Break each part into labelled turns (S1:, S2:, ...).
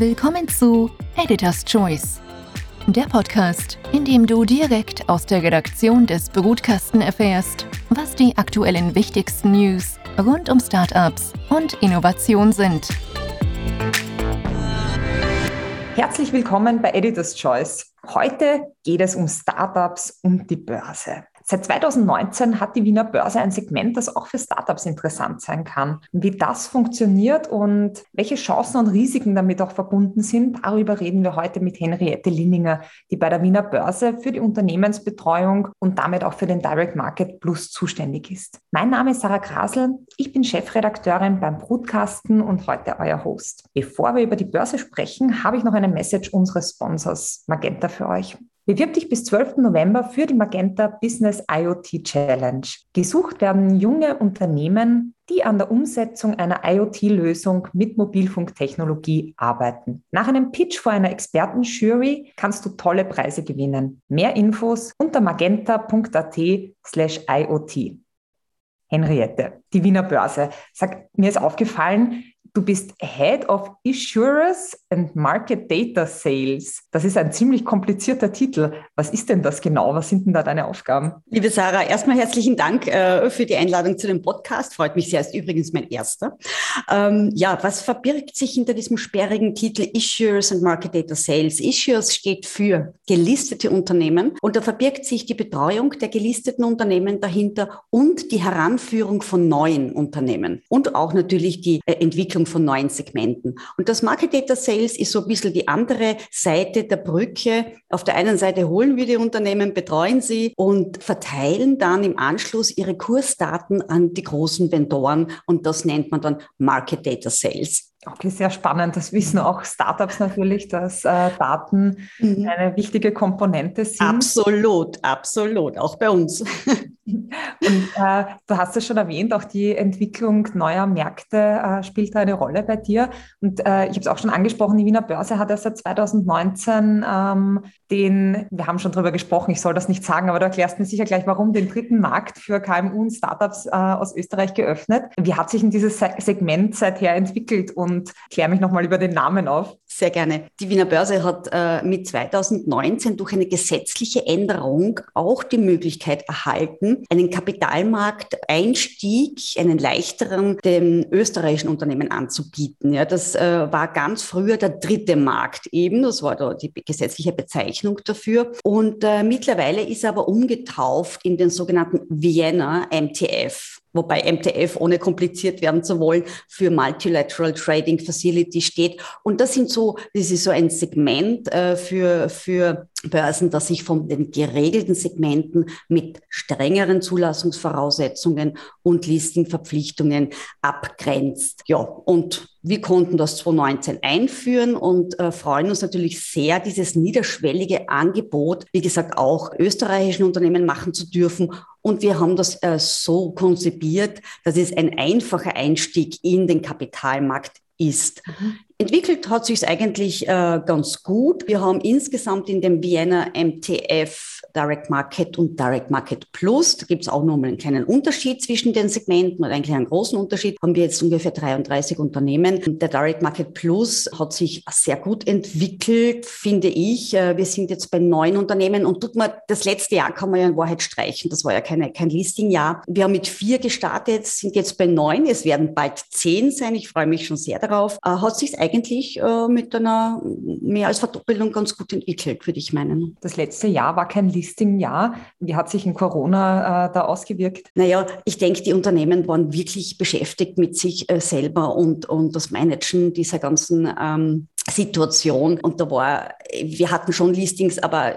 S1: Willkommen zu Editor's Choice, der Podcast, in dem du direkt aus der Redaktion des Brutkasten erfährst, was die aktuellen wichtigsten News rund um Startups und Innovation sind.
S2: Herzlich willkommen bei Editor's Choice. Heute geht es um Startups und die Börse. Seit 2019 hat die Wiener Börse ein Segment, das auch für Startups interessant sein kann. Wie das funktioniert und welche Chancen und Risiken damit auch verbunden sind, darüber reden wir heute mit Henriette Linninger, die bei der Wiener Börse für die Unternehmensbetreuung und damit auch für den Direct Market Plus zuständig ist. Mein Name ist Sarah Grasel, ich bin Chefredakteurin beim Brutkasten und heute euer Host. Bevor wir über die Börse sprechen, habe ich noch eine Message unseres Sponsors Magenta für euch. Bewirb dich bis 12. November für die Magenta Business IoT Challenge. Gesucht werden junge Unternehmen, die an der Umsetzung einer IoT-Lösung mit Mobilfunktechnologie arbeiten. Nach einem Pitch vor einer Expertenjury kannst du tolle Preise gewinnen. Mehr Infos unter magenta.at slash IoT. Henriette, die Wiener Börse. Sag, mir ist aufgefallen, Du bist Head of Issuers and Market Data Sales. Das ist ein ziemlich komplizierter Titel. Was ist denn das genau? Was sind denn da deine Aufgaben?
S3: Liebe Sarah, erstmal herzlichen Dank äh, für die Einladung zu dem Podcast. Freut mich sehr, ist übrigens mein erster. Ähm, ja, was verbirgt sich hinter diesem sperrigen Titel Issuers and Market Data Sales? Issuers steht für gelistete Unternehmen und da verbirgt sich die Betreuung der gelisteten Unternehmen dahinter und die Heranführung von neuen Unternehmen und auch natürlich die äh, Entwicklung Entwicklung von neuen Segmenten. Und das Market Data Sales ist so ein bisschen die andere Seite der Brücke. Auf der einen Seite holen wir die Unternehmen, betreuen sie und verteilen dann im Anschluss ihre Kursdaten an die großen Vendoren und das nennt man dann Market Data Sales.
S2: Okay, sehr spannend. Das wissen auch Startups natürlich, dass äh, Daten mhm. eine wichtige Komponente sind.
S3: Absolut, absolut, auch bei uns.
S2: Und äh, du hast es schon erwähnt, auch die Entwicklung neuer Märkte äh, spielt da eine Rolle bei dir. Und äh, ich habe es auch schon angesprochen, die Wiener Börse hat ja seit 2019 ähm, den, wir haben schon darüber gesprochen, ich soll das nicht sagen, aber du erklärst mir sicher gleich, warum, den dritten Markt für KMU und Startups äh, aus Österreich geöffnet. Wie hat sich denn dieses Segment seither entwickelt und klär mich nochmal über den Namen auf?
S3: Sehr gerne. Die Wiener Börse hat äh, mit 2019 durch eine gesetzliche Änderung auch die Möglichkeit erhalten, einen Kapitalmarkteinstieg, einen leichteren den österreichischen Unternehmen anzubieten. Ja, das äh, war ganz früher der dritte Markt eben. Das war da die gesetzliche Bezeichnung dafür. Und äh, mittlerweile ist er aber umgetauft in den sogenannten Vienna MTF wobei MTF, ohne kompliziert werden zu wollen, für Multilateral Trading Facility steht. Und das sind so, das ist so ein Segment äh, für, für Börsen, das sich von den geregelten Segmenten mit strengeren Zulassungsvoraussetzungen und Listingverpflichtungen abgrenzt. Ja, und wir konnten das 2019 einführen und äh, freuen uns natürlich sehr, dieses niederschwellige Angebot, wie gesagt, auch österreichischen Unternehmen machen zu dürfen. Und wir haben das äh, so konzipiert, dass es ein einfacher Einstieg in den Kapitalmarkt ist. Mhm. Entwickelt hat sich es eigentlich äh, ganz gut. Wir haben insgesamt in dem Vienna MTF Direct Market und Direct Market Plus. Da gibt es auch nochmal einen kleinen Unterschied zwischen den Segmenten oder einen kleinen großen Unterschied. Haben wir jetzt ungefähr 33 Unternehmen. Der Direct Market Plus hat sich sehr gut entwickelt, finde ich. Äh, wir sind jetzt bei neun Unternehmen und tut man, das letzte Jahr kann man ja in Wahrheit streichen. Das war ja keine, kein Listing-Jahr. Wir haben mit vier gestartet, sind jetzt bei neun. Es werden bald zehn sein. Ich freue mich schon sehr darauf. Äh, hat sich eigentlich äh, mit einer mehr als Verdoppelung ganz gut entwickelt, würde ich meinen.
S2: Das letzte Jahr war kein Listing-Jahr. Wie hat sich in Corona äh, da ausgewirkt?
S3: Naja, ich denke, die Unternehmen waren wirklich beschäftigt mit sich äh, selber und, und das Managen dieser ganzen ähm, Situation. Und da war, wir hatten schon Listings, aber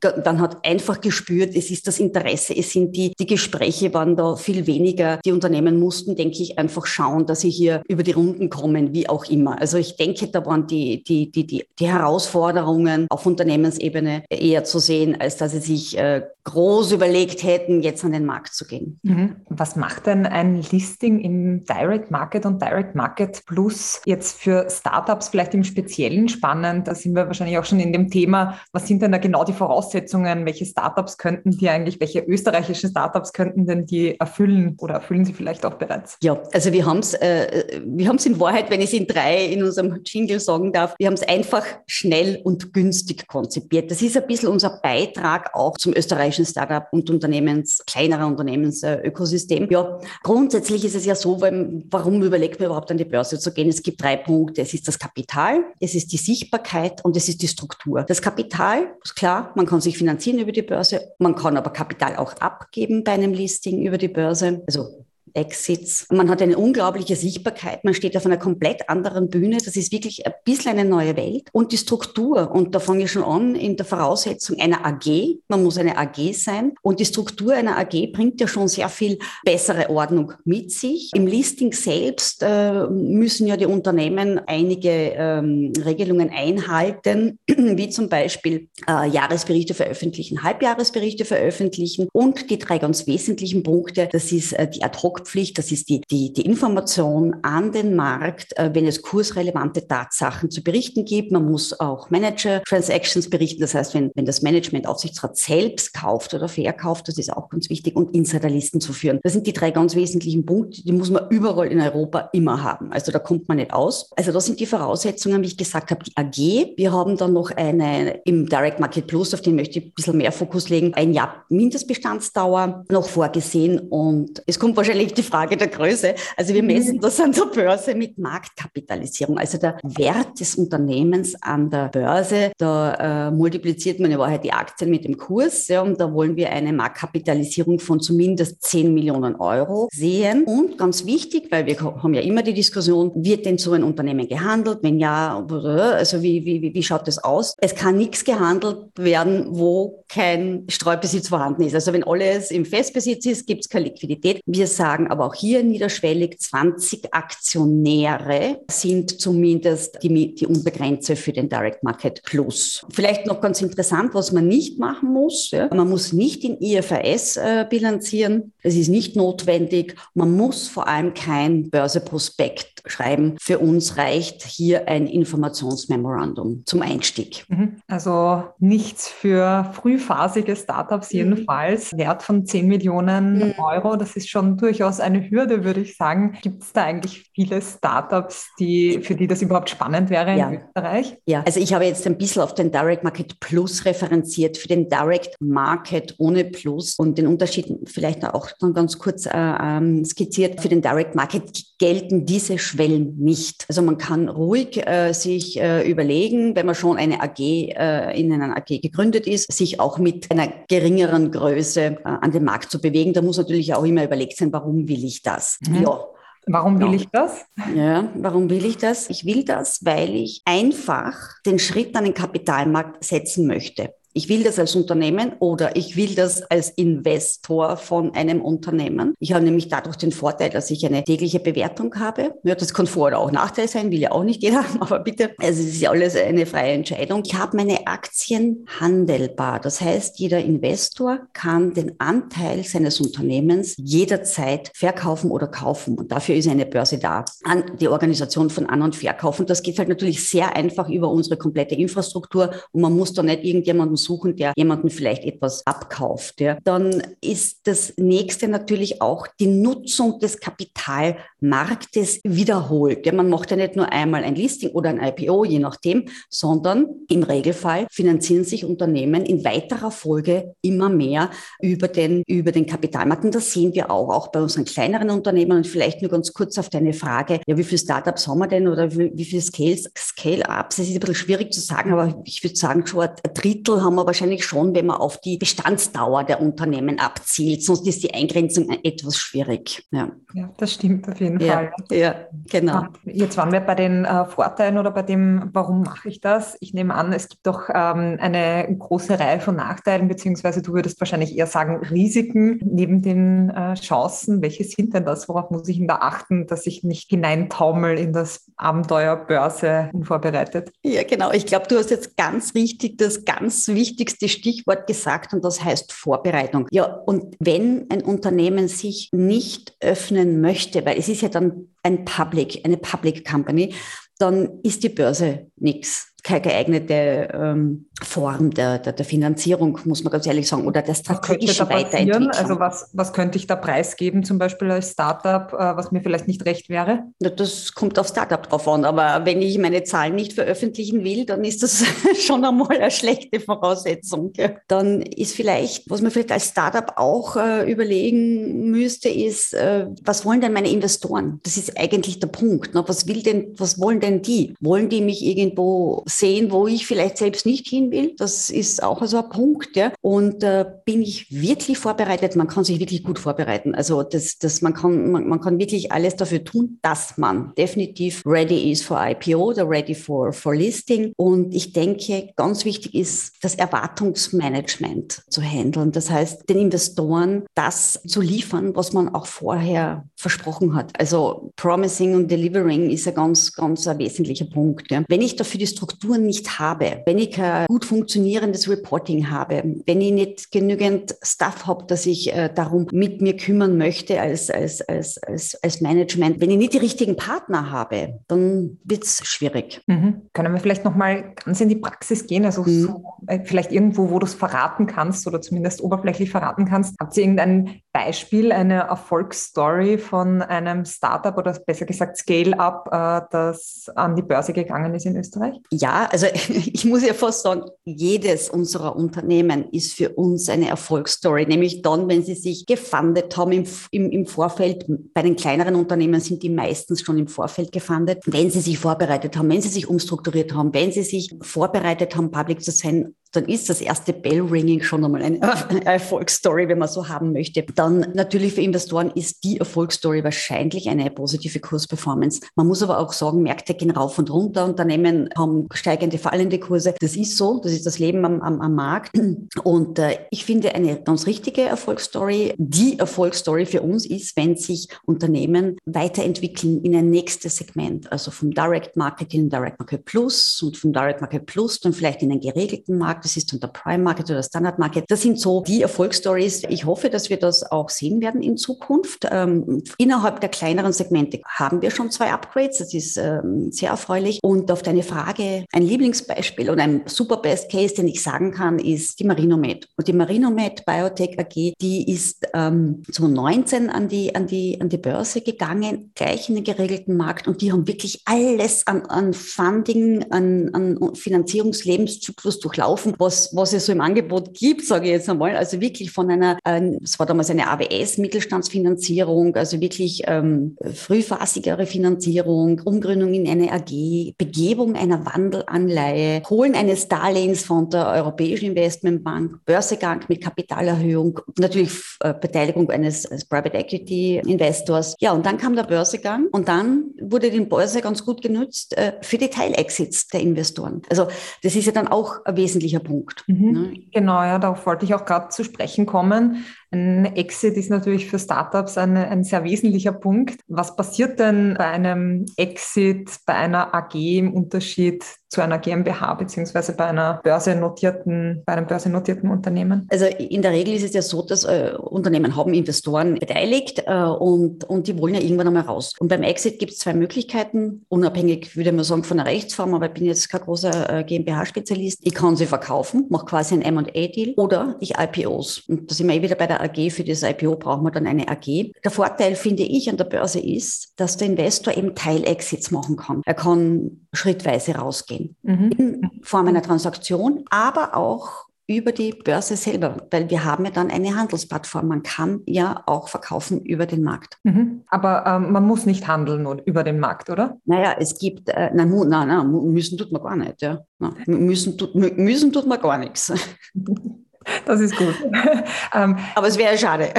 S3: dann hat einfach gespürt, es ist das Interesse, es sind die, die Gespräche waren da viel weniger. Die Unternehmen mussten, denke ich, einfach schauen, dass sie hier über die Runden kommen, wie auch immer. Also ich denke, da waren die, die, die, die, die Herausforderungen auf Unternehmensebene eher zu sehen, als dass sie sich äh, groß überlegt hätten, jetzt an den Markt zu gehen.
S2: Mhm. Was macht denn ein Listing im Direct Market und Direct Market Plus jetzt für Startups vielleicht im Speziellen spannend? Da sind wir wahrscheinlich auch schon in dem Thema, was sind denn da genau die Voraussetzungen? Voraussetzungen, welche Startups könnten die eigentlich, welche österreichischen Startups könnten denn die erfüllen oder erfüllen sie vielleicht auch bereits?
S3: Ja, also wir haben es äh, wir haben's in Wahrheit, wenn ich es in drei in unserem Jingle sagen darf, wir haben es einfach schnell und günstig konzipiert. Das ist ein bisschen unser Beitrag auch zum österreichischen Startup- und Unternehmens, kleinerer Unternehmensökosystem. Ja, grundsätzlich ist es ja so, warum überlegt man überhaupt an die Börse zu gehen? Es gibt drei Punkte. Es ist das Kapital, es ist die Sichtbarkeit und es ist die Struktur. Das Kapital ist klar, man kann sich finanzieren über die Börse, man kann aber Kapital auch abgeben bei einem Listing über die Börse. Also Exits. Man hat eine unglaubliche Sichtbarkeit, man steht auf einer komplett anderen Bühne. Das ist wirklich ein bisschen eine neue Welt. Und die Struktur, und da fange ich schon an, in der Voraussetzung einer AG, man muss eine AG sein. Und die Struktur einer AG bringt ja schon sehr viel bessere Ordnung mit sich. Im Listing selbst äh, müssen ja die Unternehmen einige ähm, Regelungen einhalten, wie zum Beispiel äh, Jahresberichte veröffentlichen, Halbjahresberichte veröffentlichen und die drei ganz wesentlichen Punkte, das ist äh, die Ad-Hoc Sorgpflicht, das ist die, die, die Information an den Markt, äh, wenn es kursrelevante Tatsachen zu berichten gibt. Man muss auch Manager-Transactions berichten, das heißt, wenn, wenn das Management-Aufsichtsrat selbst kauft oder verkauft, das ist auch ganz wichtig, und Insiderlisten zu führen. Das sind die drei ganz wesentlichen Punkte, die muss man überall in Europa immer haben. Also da kommt man nicht aus. Also das sind die Voraussetzungen, wie ich gesagt habe, die AG. Wir haben dann noch eine im Direct Market Plus, auf den möchte ich ein bisschen mehr Fokus legen, ein Jahr Mindestbestandsdauer noch vorgesehen und es kommt wahrscheinlich die Frage der Größe. Also wir messen mhm. das an der Börse mit Marktkapitalisierung, also der Wert des Unternehmens an der Börse. Da äh, multipliziert man in Wahrheit die Aktien mit dem Kurs ja, und da wollen wir eine Marktkapitalisierung von zumindest 10 Millionen Euro sehen. Und ganz wichtig, weil wir haben ja immer die Diskussion, wird denn so ein Unternehmen gehandelt? Wenn ja, also wie, wie, wie schaut das aus? Es kann nichts gehandelt werden, wo kein Streubesitz vorhanden ist. Also wenn alles im Festbesitz ist, gibt es keine Liquidität. Wir sagen, sagen aber auch hier niederschwellig, 20 Aktionäre sind zumindest die, die Untergrenze für den Direct Market Plus. Vielleicht noch ganz interessant, was man nicht machen muss. Ja. Man muss nicht in IFRS äh, bilanzieren. Es ist nicht notwendig. Man muss vor allem kein Börseprospekt schreiben. Für uns reicht hier ein Informationsmemorandum zum Einstieg.
S2: Mhm. Also nichts für frühphasige Startups mhm. jedenfalls. Wert von 10 Millionen mhm. Euro, das ist schon durchaus eine Hürde, würde ich sagen. Gibt es da eigentlich viele Startups, die, für die das überhaupt spannend wäre in
S3: ja.
S2: Österreich?
S3: Ja, also ich habe jetzt ein bisschen auf den Direct Market Plus referenziert, für den Direct Market ohne Plus und den Unterschied vielleicht auch dann ganz kurz äh, ähm, skizziert. Für den Direct Market gelten diese Schwellen nicht. Also man kann ruhig äh, sich äh, überlegen, wenn man schon eine AG äh, in einer AG gegründet ist, sich auch mit einer geringeren Größe äh, an den Markt zu bewegen. Da muss natürlich auch immer überlegt sein, warum will ich das?
S2: Mhm. Ja. Warum will ja. ich das?
S3: Ja, warum will ich das? Ich will das, weil ich einfach den Schritt an den Kapitalmarkt setzen möchte ich will das als Unternehmen oder ich will das als Investor von einem Unternehmen. Ich habe nämlich dadurch den Vorteil, dass ich eine tägliche Bewertung habe. Ja, das kann Vor- oder auch Nachteil sein, will ja auch nicht jeder, aber bitte, also es ist ja alles eine freie Entscheidung. Ich habe meine Aktien handelbar. Das heißt, jeder Investor kann den Anteil seines Unternehmens jederzeit verkaufen oder kaufen. Und dafür ist eine Börse da. An die Organisation von An- und Verkauf. Und das geht halt natürlich sehr einfach über unsere komplette Infrastruktur und man muss da nicht irgendjemanden suchen, der jemanden vielleicht etwas abkauft. Ja. Dann ist das nächste natürlich auch die Nutzung des Kapitalmarktes wiederholt. Ja, man macht ja nicht nur einmal ein Listing oder ein IPO, je nachdem, sondern im Regelfall finanzieren sich Unternehmen in weiterer Folge immer mehr über den, über den Kapitalmarkt. Und das sehen wir auch, auch bei unseren kleineren Unternehmen. Und vielleicht nur ganz kurz auf deine Frage, ja, wie viele Startups haben wir denn oder wie, wie viele Scale-Ups? Es ist ein bisschen schwierig zu sagen, aber ich würde sagen, schon ein Drittel haben haben wir wahrscheinlich schon, wenn man auf die Bestandsdauer der Unternehmen abzielt. Sonst ist die Eingrenzung etwas schwierig.
S2: Ja, ja das stimmt auf jeden
S3: ja,
S2: Fall.
S3: Ja, genau. Ah,
S2: jetzt waren wir bei den äh, Vorteilen oder bei dem, warum mache ich das? Ich nehme an, es gibt doch ähm, eine große Reihe von Nachteilen, beziehungsweise du würdest wahrscheinlich eher sagen Risiken neben den äh, Chancen. Welche sind denn das? Worauf muss ich denn da achten, dass ich nicht hineintaumel in das Abenteuer Börse unvorbereitet?
S3: Ja, genau. Ich glaube, du hast jetzt ganz richtig das ganz wichtige wichtigste Stichwort gesagt und das heißt Vorbereitung. Ja, und wenn ein Unternehmen sich nicht öffnen möchte, weil es ist ja dann ein Public, eine Public Company, dann ist die Börse nichts. Keine geeignete ähm, Form der, der, der, Finanzierung, muss man ganz ehrlich sagen, oder der strategischen Weiterentwicklung.
S2: Also was, was könnte ich da preisgeben, zum Beispiel als Startup, äh, was mir vielleicht nicht recht wäre?
S3: Das kommt auf Startup drauf an, aber wenn ich meine Zahlen nicht veröffentlichen will, dann ist das schon einmal eine schlechte Voraussetzung. Dann ist vielleicht, was man vielleicht als Startup auch äh, überlegen müsste, ist, äh, was wollen denn meine Investoren? Das ist eigentlich der Punkt. Ne? Was will denn, was wollen denn die? Wollen die mich irgendwo sehen, wo ich vielleicht selbst nicht hin will. Das ist auch so ein Punkt. Ja. Und äh, bin ich wirklich vorbereitet? Man kann sich wirklich gut vorbereiten. Also das, das, man, kann, man, man kann wirklich alles dafür tun, dass man definitiv ready ist for IPO oder ready for, for Listing. Und ich denke, ganz wichtig ist, das Erwartungsmanagement zu handeln. Das heißt, den Investoren das zu liefern, was man auch vorher versprochen hat. Also Promising und Delivering ist ein ganz, ganz ein wesentlicher Punkt. Ja. Wenn ich dafür die Strukturen nicht habe, wenn ich kein gut funktionierendes Reporting habe, wenn ich nicht genügend Staff habe, dass ich äh, darum mit mir kümmern möchte als, als, als, als, als Management, wenn ich nicht die richtigen Partner habe, dann wird es schwierig.
S2: Mhm. Können wir vielleicht nochmal ganz in die Praxis gehen? Also mhm. so, äh, vielleicht irgendwo, wo du es verraten kannst oder zumindest oberflächlich verraten kannst. Habt ihr irgendein Beispiel, eine Erfolgsstory von einem Startup oder besser gesagt Scale-up, äh, das an die Börse gegangen ist in Österreich?
S3: Ja, also ich muss ja fast sagen, jedes unserer Unternehmen ist für uns eine Erfolgsstory, nämlich dann, wenn sie sich gefundet haben im, im, im Vorfeld. Bei den kleineren Unternehmen sind die meistens schon im Vorfeld gefundet. Wenn sie sich vorbereitet haben, wenn sie sich umstrukturiert haben, wenn sie sich vorbereitet haben, public zu sein, dann ist das erste Bell-Ringing schon einmal eine Erfolgsstory, wenn man so haben möchte. Dann natürlich für Investoren ist die Erfolgsstory wahrscheinlich eine positive Kursperformance. Man muss aber auch sagen, Märkte gehen rauf und runter, Unternehmen haben steigende, fallende Kurse. Das ist so, das ist das Leben am, am, am Markt. Und äh, ich finde eine ganz richtige Erfolgsstory, die Erfolgsstory für uns ist, wenn sich Unternehmen weiterentwickeln in ein nächstes Segment, also vom Direct Marketing, Direct Market Plus und vom Direct Market Plus dann vielleicht in einen geregelten Markt Markt, das ist dann der Prime Market oder Standard Market. Das sind so die Erfolgsstories. Ich hoffe, dass wir das auch sehen werden in Zukunft. Ähm, innerhalb der kleineren Segmente haben wir schon zwei Upgrades. Das ist ähm, sehr erfreulich. Und auf deine Frage, ein Lieblingsbeispiel und ein super Best Case, den ich sagen kann, ist die Marinomed. Und die Marinomed Biotech AG, die ist ähm, 2019 an die, an, die, an die Börse gegangen, gleich in den geregelten Markt. Und die haben wirklich alles an, an Funding, an, an Finanzierungslebenszyklus durchlaufen kaufen, was, was es so im Angebot gibt, sage ich jetzt einmal. Also wirklich von einer, äh, es war damals eine AWS-Mittelstandsfinanzierung, also wirklich ähm, frühphasigere Finanzierung, Umgründung in eine AG, Begebung einer Wandelanleihe, Holen eines Darlehens von der Europäischen Investmentbank, Börsegang mit Kapitalerhöhung, natürlich äh, Beteiligung eines, Private Equity Investors. Ja, und dann kam der Börsegang und dann wurde die Börse ganz gut genutzt äh, für die Teilexits der Investoren. Also das ist ja dann auch ein wesentlicher Punkt.
S2: Mhm. Ne? Genau, ja, darauf wollte ich auch gerade zu sprechen kommen. Ein Exit ist natürlich für Startups eine, ein sehr wesentlicher Punkt. Was passiert denn bei einem Exit, bei einer AG im Unterschied zu einer GmbH beziehungsweise bei einer börsennotierten, bei einem börsennotierten Unternehmen?
S3: Also in der Regel ist es ja so, dass äh, Unternehmen haben Investoren beteiligt äh, und, und die wollen ja irgendwann einmal raus. Und beim Exit gibt es zwei Möglichkeiten, unabhängig, würde man sagen, von der Rechtsform, aber ich bin jetzt kein großer äh, GmbH-Spezialist. Ich kann sie verkaufen, mache quasi ein M&A-Deal oder ich IPOs. Und da sind wir eh wieder bei der AG, für das IPO brauchen wir dann eine AG. Der Vorteil, finde ich, an der Börse ist, dass der Investor eben Teilexits machen kann. Er kann schrittweise rausgehen mhm. in Form einer Transaktion, aber auch über die Börse selber, weil wir haben ja dann eine Handelsplattform. Man kann ja auch verkaufen über den Markt.
S2: Mhm. Aber ähm, man muss nicht handeln über den Markt, oder?
S3: Naja, es gibt, äh, nein, nein, nein, müssen tut man gar nicht. Ja. Nein, müssen, tut, müssen tut man gar nichts.
S2: Das ist gut.
S3: ähm, Aber es wäre schade.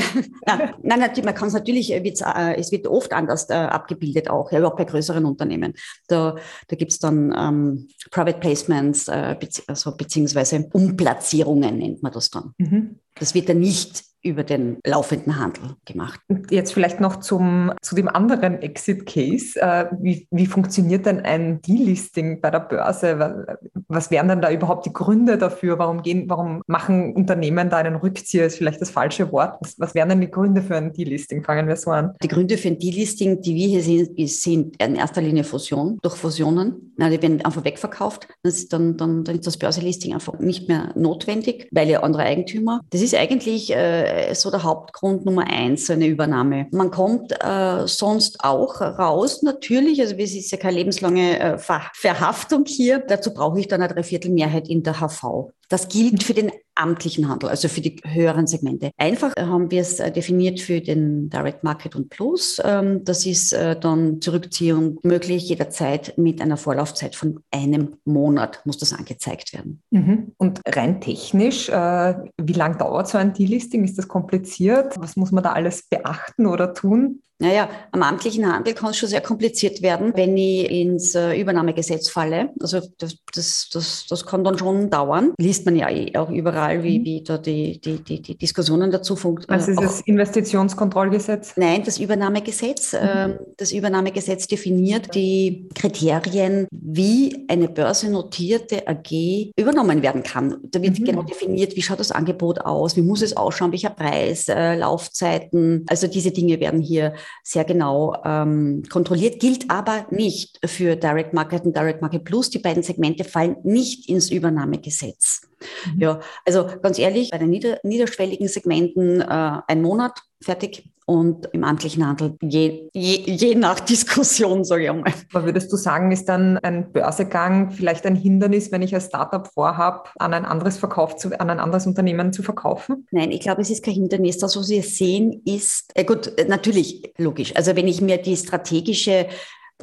S3: nein, nein, natürlich, man kann es natürlich, äh, äh, es wird oft anders äh, abgebildet auch, ja, überhaupt bei größeren Unternehmen. Da, da gibt es dann ähm, Private Placements, äh, bezieh also, beziehungsweise Umplatzierungen nennt man das dann. Mhm. Das wird dann nicht über den laufenden Handel gemacht.
S2: Jetzt vielleicht noch zum, zu dem anderen Exit-Case. Äh, wie, wie funktioniert denn ein Delisting bei der Börse? Was wären denn da überhaupt die Gründe dafür? Warum, gehen, warum machen Unternehmen da einen Rückzieher? Ist vielleicht das falsche Wort. Was, was wären denn die Gründe für ein Delisting? Fangen wir so an.
S3: Die Gründe für ein Delisting, die wir hier sehen, sind in erster Linie Fusion, durch Fusionen. Na, die werden einfach wegverkauft. dann, dann, dann ist das Börselisting einfach nicht mehr notwendig, weil ja andere Eigentümer. Das ist eigentlich äh, so der Hauptgrund Nummer eins, so eine Übernahme. Man kommt äh, sonst auch raus, natürlich, also es ist ja keine lebenslange äh, Ver Verhaftung hier. Dazu brauche ich dann eine Dreiviertelmehrheit in der HV. Das gilt für den amtlichen Handel, also für die höheren Segmente. Einfach haben wir es äh, definiert für den Direct Market und Plus. Ähm, das ist äh, dann Zurückziehung möglich jederzeit mit einer Vorlaufzeit von einem Monat muss das angezeigt werden.
S2: Mhm. Und rein technisch, äh, wie lange dauert so ein Delisting? Ist das kompliziert? Was muss man da alles beachten oder tun?
S3: Naja, am amtlichen Handel kann es schon sehr kompliziert werden, wenn ich ins äh, Übernahmegesetz falle. Also das, das, das, das kann dann schon dauern. Liest man ja eh auch überall, wie, mhm. wie da die, die, die, die Diskussionen dazu funktionieren.
S2: Also ist das Investitionskontrollgesetz?
S3: Nein, das Übernahmegesetz. Mhm. Äh, das Übernahmegesetz definiert die Kriterien, wie eine börsennotierte AG übernommen werden kann. Da wird mhm. genau definiert, wie schaut das Angebot aus, wie muss es ausschauen, welcher Preis, äh, Laufzeiten. Also diese Dinge werden hier sehr genau ähm, kontrolliert, gilt aber nicht für Direct Market und Direct Market Plus. Die beiden Segmente fallen nicht ins Übernahmegesetz. Mhm. Ja, also ganz ehrlich, bei den nieder niederschwelligen Segmenten äh, ein Monat fertig und im amtlichen Handel je, je, je nach Diskussion, sage ich einmal.
S2: Aber würdest du sagen, ist dann ein Börsegang vielleicht ein Hindernis, wenn ich als Startup vorhabe, an ein anderes Verkauf zu, an ein anderes Unternehmen zu verkaufen?
S3: Nein, ich glaube, es ist kein Hindernis. Das, was wir sehen, ist, äh gut, natürlich, logisch. Also wenn ich mir die strategische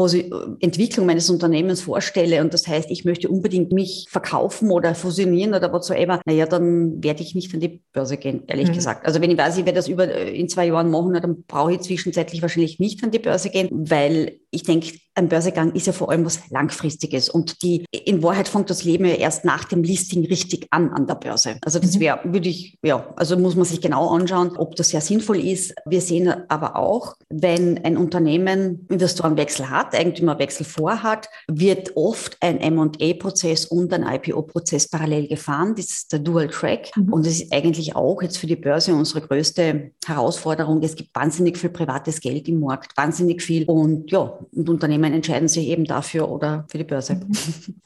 S3: Entwicklung meines Unternehmens vorstelle und das heißt, ich möchte unbedingt mich verkaufen oder fusionieren oder whatsoever, naja, dann werde ich nicht an die Börse gehen, ehrlich mhm. gesagt. Also wenn ich weiß, ich werde das über äh, in zwei Jahren machen, dann brauche ich zwischenzeitlich wahrscheinlich nicht an die Börse gehen, weil ich denke, ein Börsegang ist ja vor allem was Langfristiges und die, in Wahrheit fängt das Leben ja erst nach dem Listing richtig an an der Börse. Also das mhm. wäre, würde ich, ja, also muss man sich genau anschauen, ob das sehr sinnvoll ist. Wir sehen aber auch, wenn ein Unternehmen Investorenwechsel hat, Eigentümerwechsel vorhat, wird oft ein M&A-Prozess und ein IPO-Prozess parallel gefahren. Das ist der Dual Track mhm. und das ist eigentlich auch jetzt für die Börse unsere größte Herausforderung. Es gibt wahnsinnig viel privates Geld im Markt, wahnsinnig viel und ja, und Unternehmen entscheiden sich eben dafür oder für die Börse. Mhm.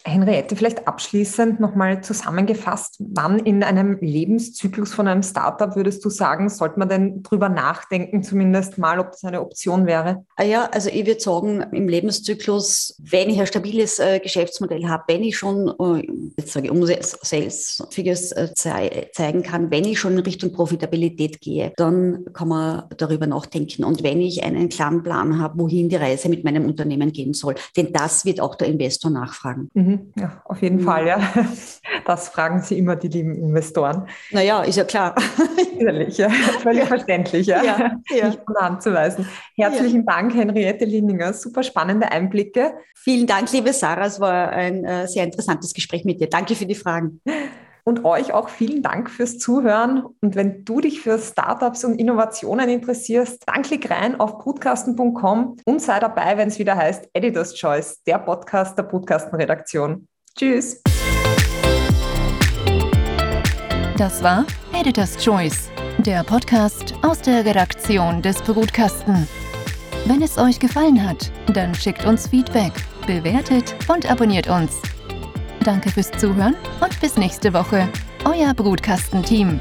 S2: Henriette, vielleicht abschließend nochmal zusammengefasst, wann in einem Lebenszyklus von einem Startup würdest du sagen, sollte man denn drüber nachdenken, zumindest mal, ob das eine Option wäre?
S3: Ah ja, also ich würde sagen, im Lebenszyklus, wenn ich ein stabiles äh, Geschäftsmodell habe, wenn ich schon, äh, jetzt sage ich, Umsatzfigures äh, zeigen kann, wenn ich schon in Richtung Profitabilität gehe, dann kann man darüber nachdenken. Und wenn ich einen klaren Plan habe, wohin die Reise mit meinem Unternehmen gehen soll. Denn das wird auch der Investor nachfragen.
S2: Mhm, ja, auf jeden mhm. Fall, ja. Das fragen Sie immer, die lieben Investoren.
S3: Naja, ist ja klar.
S2: Natürlich, ja. Völlig verständlich, ja. ja, ja. Nicht von Hand zu weisen. Herzlichen ja. Dank, Henriette Lindinger. Super spannende Einblicke.
S3: Vielen Dank, liebe Sarah. Es war ein äh, sehr interessantes Gespräch mit dir. Danke für die Fragen.
S2: Und euch auch vielen Dank fürs Zuhören. Und wenn du dich für Startups und Innovationen interessierst, dann klick rein auf podcasten.com und sei dabei, wenn es wieder heißt Editor's Choice, der Podcast der Podcasten-Redaktion. Tschüss.
S1: Das war Editor's Choice, der Podcast aus der Redaktion des Brutkasten. Wenn es euch gefallen hat, dann schickt uns Feedback, bewertet und abonniert uns. Danke fürs Zuhören und bis nächste Woche. Euer Brutkastenteam.